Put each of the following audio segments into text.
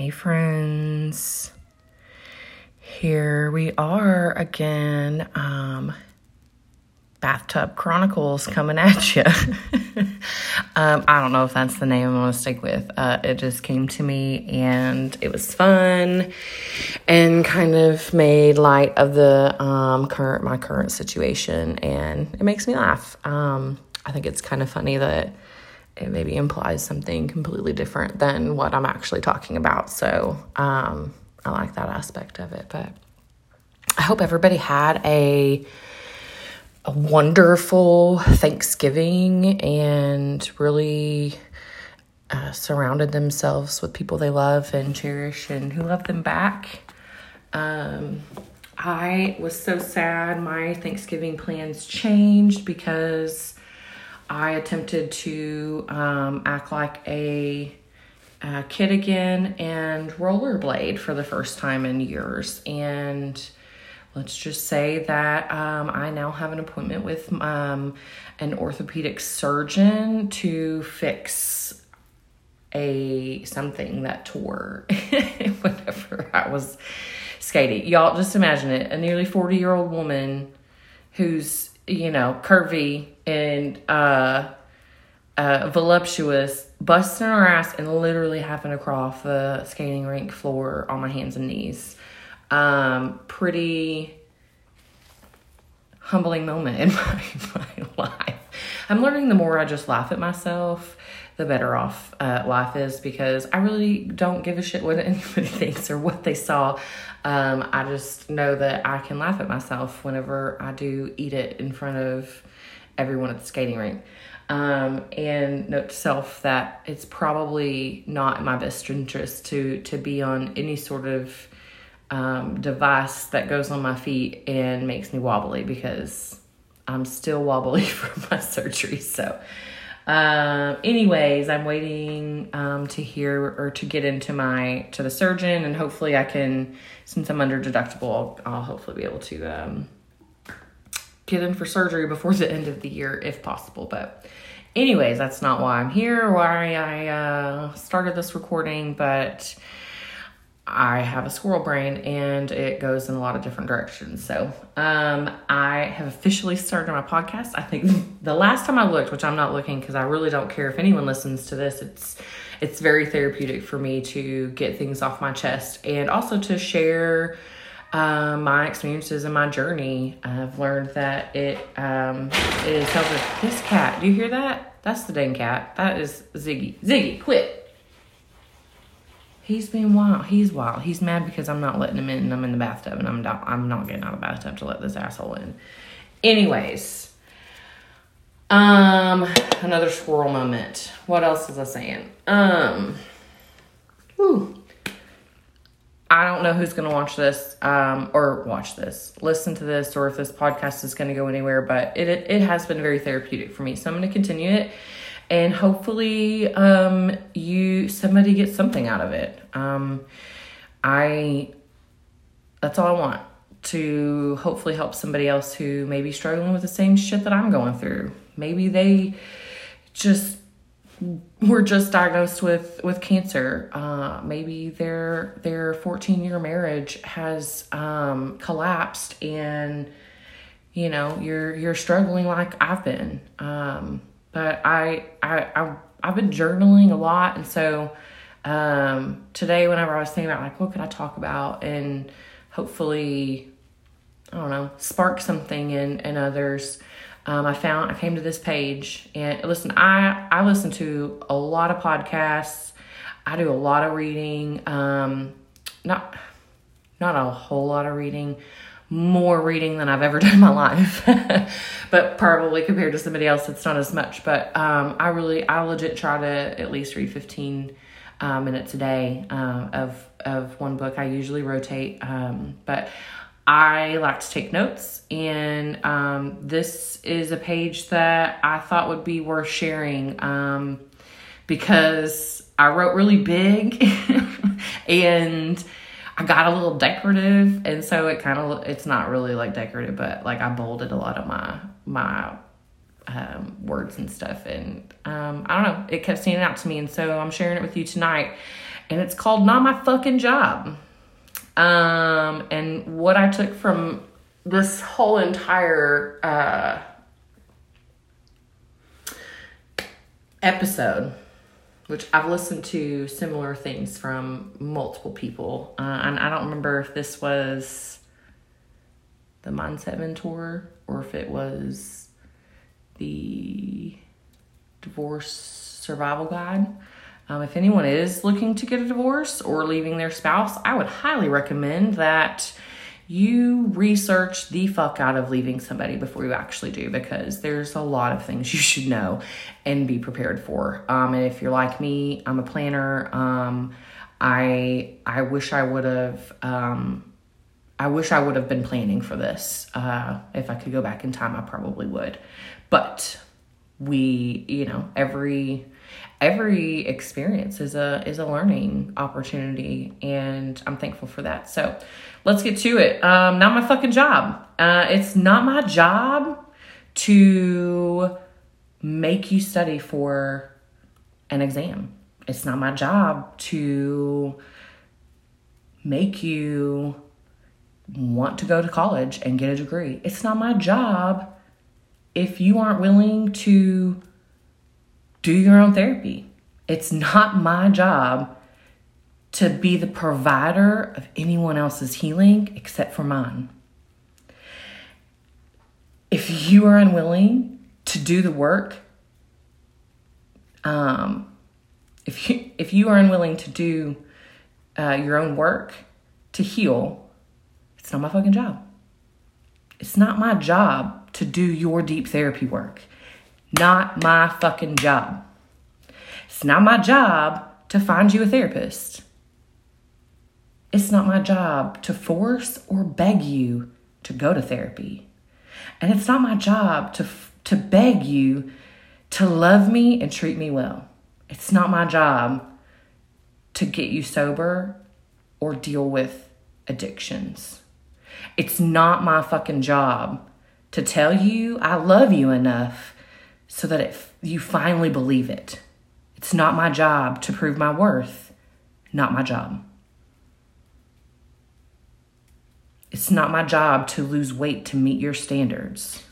Hey, friends. Here we are again. Um, Bathtub Chronicles coming at you. um, I don't know if that's the name I'm going to stick with. Uh, it just came to me and it was fun and kind of made light of the um, current my current situation and it makes me laugh. Um, I think it's kind of funny that it maybe implies something completely different than what I'm actually talking about. So um, I like that aspect of it. But I hope everybody had a a wonderful Thanksgiving and really uh, surrounded themselves with people they love and cherish and who love them back. Um, I was so sad my Thanksgiving plans changed because I attempted to um, act like a, a kid again and rollerblade for the first time in years. And let's just say that um, I now have an appointment with um, an orthopedic surgeon to fix a something that tore whenever I was skating. Y'all just imagine it. A nearly 40 year old woman who's you know, curvy and uh, uh, voluptuous, busting her ass and literally having to crawl the skating rink floor on my hands and knees. Um, pretty humbling moment in my, my life. I'm learning the more I just laugh at myself, the better off uh, life is because I really don't give a shit what anybody thinks or what they saw. Um, I just know that I can laugh at myself whenever I do eat it in front of everyone at the skating rink. Um, and note to self that it's probably not in my best interest to to be on any sort of um, device that goes on my feet and makes me wobbly because I'm still wobbly from my surgery. So, um, anyways, I'm waiting um, to hear or to get into my to the surgeon, and hopefully I can, since I'm under deductible, I'll, I'll hopefully be able to um, get in for surgery before the end of the year if possible. But, anyways, that's not why I'm here, why I uh, started this recording, but I have a squirrel brain and it goes in a lot of different directions. So, um, I have officially started my podcast. I think the last time I looked, which I'm not looking because I really don't care if anyone listens to this, it's it's very therapeutic for me to get things off my chest and also to share um, my experiences and my journey. I've learned that it um, it is helping. This cat, do you hear that? That's the dang cat. That is Ziggy. Ziggy, quit. He's being wild. He's wild. He's mad because I'm not letting him in and I'm in the bathtub and I'm not, I'm not getting out of the bathtub to let this asshole in. Anyways, um, another squirrel moment. What else was I saying? Um, whew. I don't know who's going to watch this, um, or watch this, listen to this, or if this podcast is going to go anywhere, but it, it, it has been very therapeutic for me. So I'm going to continue it and hopefully um, you somebody gets something out of it. Um, I that's all I want to hopefully help somebody else who may be struggling with the same shit that I'm going through. Maybe they just were just diagnosed with with cancer. Uh, maybe their their 14 year marriage has um, collapsed, and you know you're you're struggling like I've been. Um, but I, I, I I've been journaling a lot, and so um, today, whenever I was thinking about like what could I talk about, and hopefully, I don't know, spark something in in others. Um, I found I came to this page and listen. I I listen to a lot of podcasts. I do a lot of reading. Um, not not a whole lot of reading more reading than I've ever done in my life, but probably compared to somebody else, it's not as much. But um, I really, I legit try to at least read 15 uh, minutes a day uh, of of one book. I usually rotate, um, but I like to take notes, and um, this is a page that I thought would be worth sharing um, because I wrote really big and I got a little decorative, and so it kind of it's not really like decorative, but like I bolded a lot of my my um, words and stuff, and um, I don't know, it kept standing out to me, and so I'm sharing it with you tonight. and it's called Not My Fucking Job. Um, and what I took from this whole entire uh, episode, which I've listened to similar things from multiple people, uh, and I don't remember if this was the Mindset Mentor or if it was the Divorce Survival Guide. Um, if anyone is looking to get a divorce or leaving their spouse, I would highly recommend that you research the fuck out of leaving somebody before you actually do because there's a lot of things you should know and be prepared for. Um, and if you're like me, I'm a planner. Um, I I wish I would have. Um, I wish I would have been planning for this. Uh, if I could go back in time, I probably would. But we, you know, every every experience is a is a learning opportunity and i'm thankful for that. So let's get to it. Um not my fucking job. Uh it's not my job to make you study for an exam. It's not my job to make you want to go to college and get a degree. It's not my job if you aren't willing to do your own therapy. It's not my job to be the provider of anyone else's healing except for mine. If you are unwilling to do the work, um, if you if you are unwilling to do uh, your own work to heal, it's not my fucking job. It's not my job to do your deep therapy work not my fucking job. It's not my job to find you a therapist. It's not my job to force or beg you to go to therapy. And it's not my job to, to beg you to love me and treat me well. It's not my job to get you sober or deal with addictions. It's not my fucking job to tell you I love you enough so that it, you finally believe it. It's not my job to prove my worth, not my job. It's not my job to lose weight to meet your standards.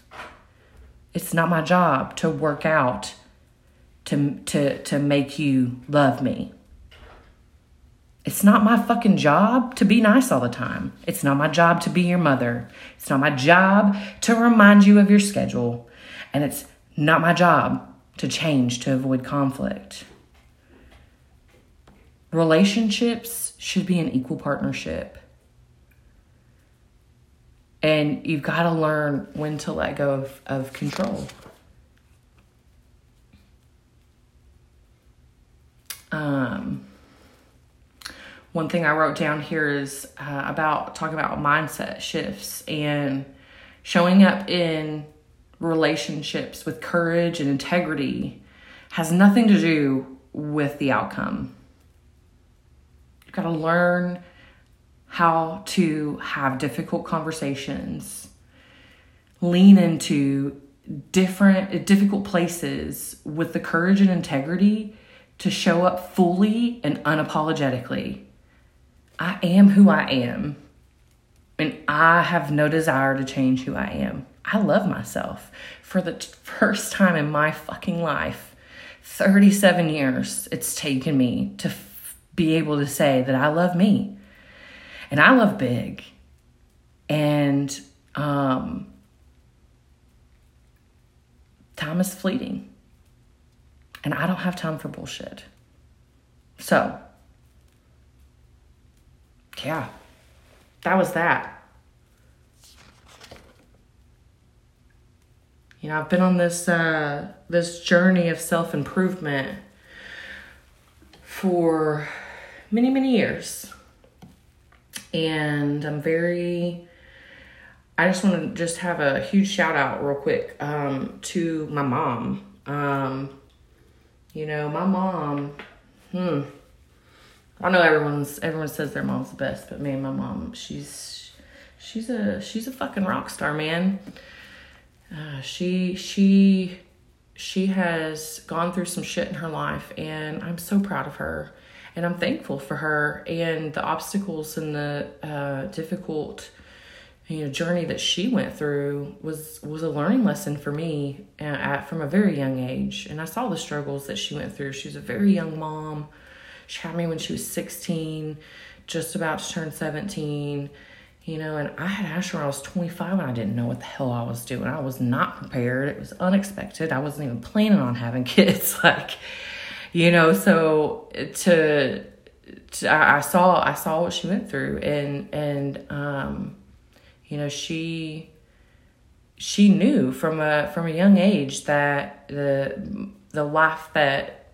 It's not my job to work out to, to, to make you love me. It's not my fucking job to be nice all the time. It's not my job to be your mother. It's not my job to remind you of your schedule. And it's not my job to change to avoid conflict. Relationships should be an equal partnership. And you've got to learn when to let go of, of control. Um, one thing I wrote down here is uh, about talking about mindset shifts and showing up in relationships with courage and integrity has nothing to do with the outcome. You've got to learn how to have difficult conversations, lean into different difficult places with the courage and integrity to show up fully and unapologetically. I am who I am, and I have no desire to change who I am. I love myself for the first time in my fucking life. 37 years it's taken me to f- be able to say that I love me. And I love big. And um, time is fleeting. And I don't have time for bullshit. So, yeah, that was that. You know, I've been on this uh, this journey of self improvement for many many years, and I'm very. I just want to just have a huge shout out real quick um, to my mom. Um, you know, my mom. Hmm. I know everyone's everyone says their mom's the best, but man, my mom, she's she's a she's a fucking rock star, man. Uh, she she she has gone through some shit in her life and i'm so proud of her and I'm thankful for her and the obstacles and the uh, difficult you know journey that she went through was was a learning lesson for me uh, at, from a very young age and i saw the struggles that she went through. She was a very young mom. She had me when she was 16 just about to turn 17 you know and i had asked her when i was 25 and i didn't know what the hell i was doing i was not prepared it was unexpected i wasn't even planning on having kids like you know so to, to I, I saw i saw what she went through and and um you know, she she knew from a from a young age that the the life that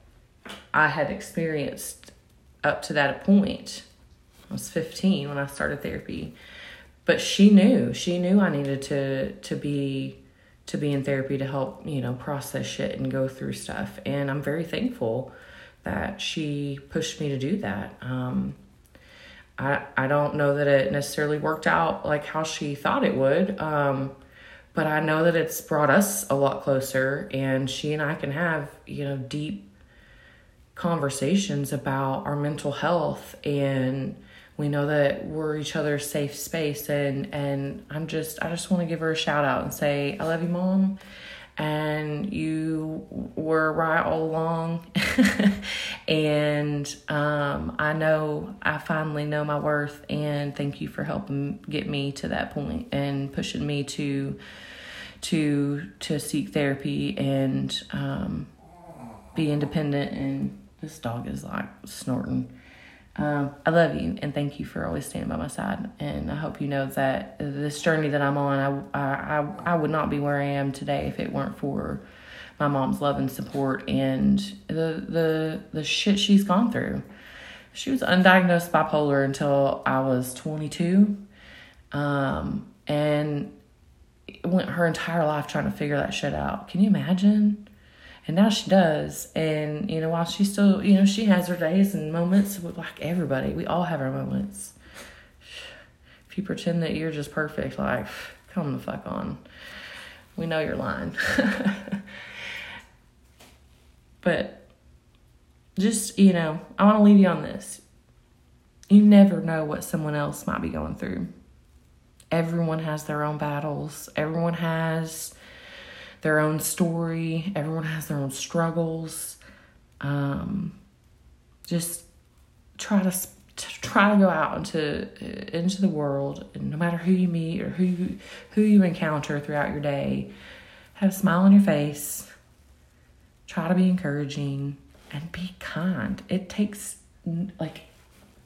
I had experienced up to that point. I was 15 when I started therapy. But she knew. She knew I needed to to be to be in therapy to help, you know, process shit and go through stuff. And I'm very thankful that she pushed me to do that. Um, I, I don't know that it necessarily worked out like how she thought it would. Um, but I know that it's brought us a lot closer, and she and I can have, you know, deep conversations about our mental health and we know that we're each other's safe space and and I'm just I just want to give her a shout out and say I love you mom and you were right all along. and um, I know I finally know my worth, and thank you for helping get me to that point and pushing me to to to seek therapy and um, be independent. And this dog is like snorting. Um, I love you and thank you for always standing by my side. And I hope you know that this journey that I'm on, I, I, I would not be where I am today if it weren't for my mom's love and support and the the the shit she's gone through. She was undiagnosed bipolar until I was 22, um, and went her entire life trying to figure that shit out. Can you imagine? And now she does. And you know while she still you know she has her days and moments like everybody. We all have our moments. If you pretend that you're just perfect like come the fuck on. We know you're lying. But just you know i want to leave you on this. You never know what someone else might be going through. Everyone has their own battles. Everyone has their own story. Everyone has their own struggles. Um, just try to try to go out into into the world, and no matter who you meet or who who you encounter throughout your day, have a smile on your face. Try to be encouraging and be kind. It takes like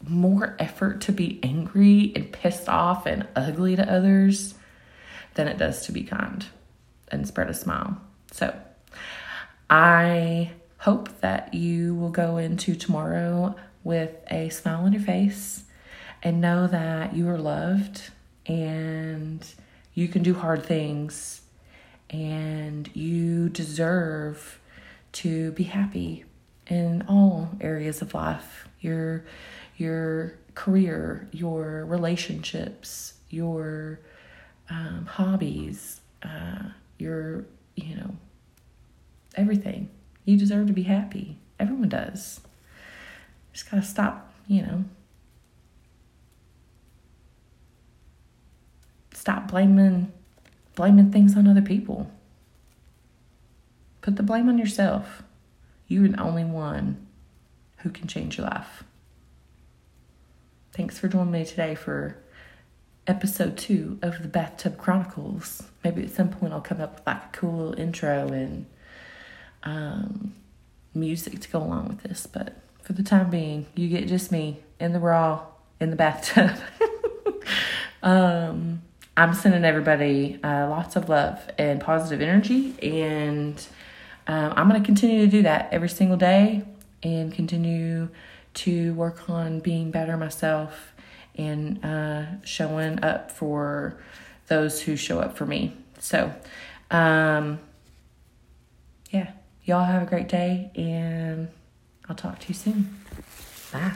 more effort to be angry and pissed off and ugly to others than it does to be kind and spread a smile. So I hope that you will go into tomorrow with a smile on your face and know that you are loved and you can do hard things and you deserve to be happy in all areas of life your your career your relationships your um, hobbies uh, your, you know, everything. You deserve to be happy. Everyone does. Just gotta stop, you know. Stop blaming blaming things on other people. Put the blame on yourself. You're the only one who can change your life. Thanks for joining me today for episode two of the Bathtub Chronicles. Maybe at some point I'll come up with like a cool intro and um, music to go along with this. But for the time being, you get just me in the raw in the bathtub. um, I'm sending everybody uh, lots of love and positive energy, and um, I'm going to continue to do that every single day and continue to work on being better myself and uh, showing up for those who show up for me. So, um, yeah, y'all have a great day, and I'll talk to you soon. Bye.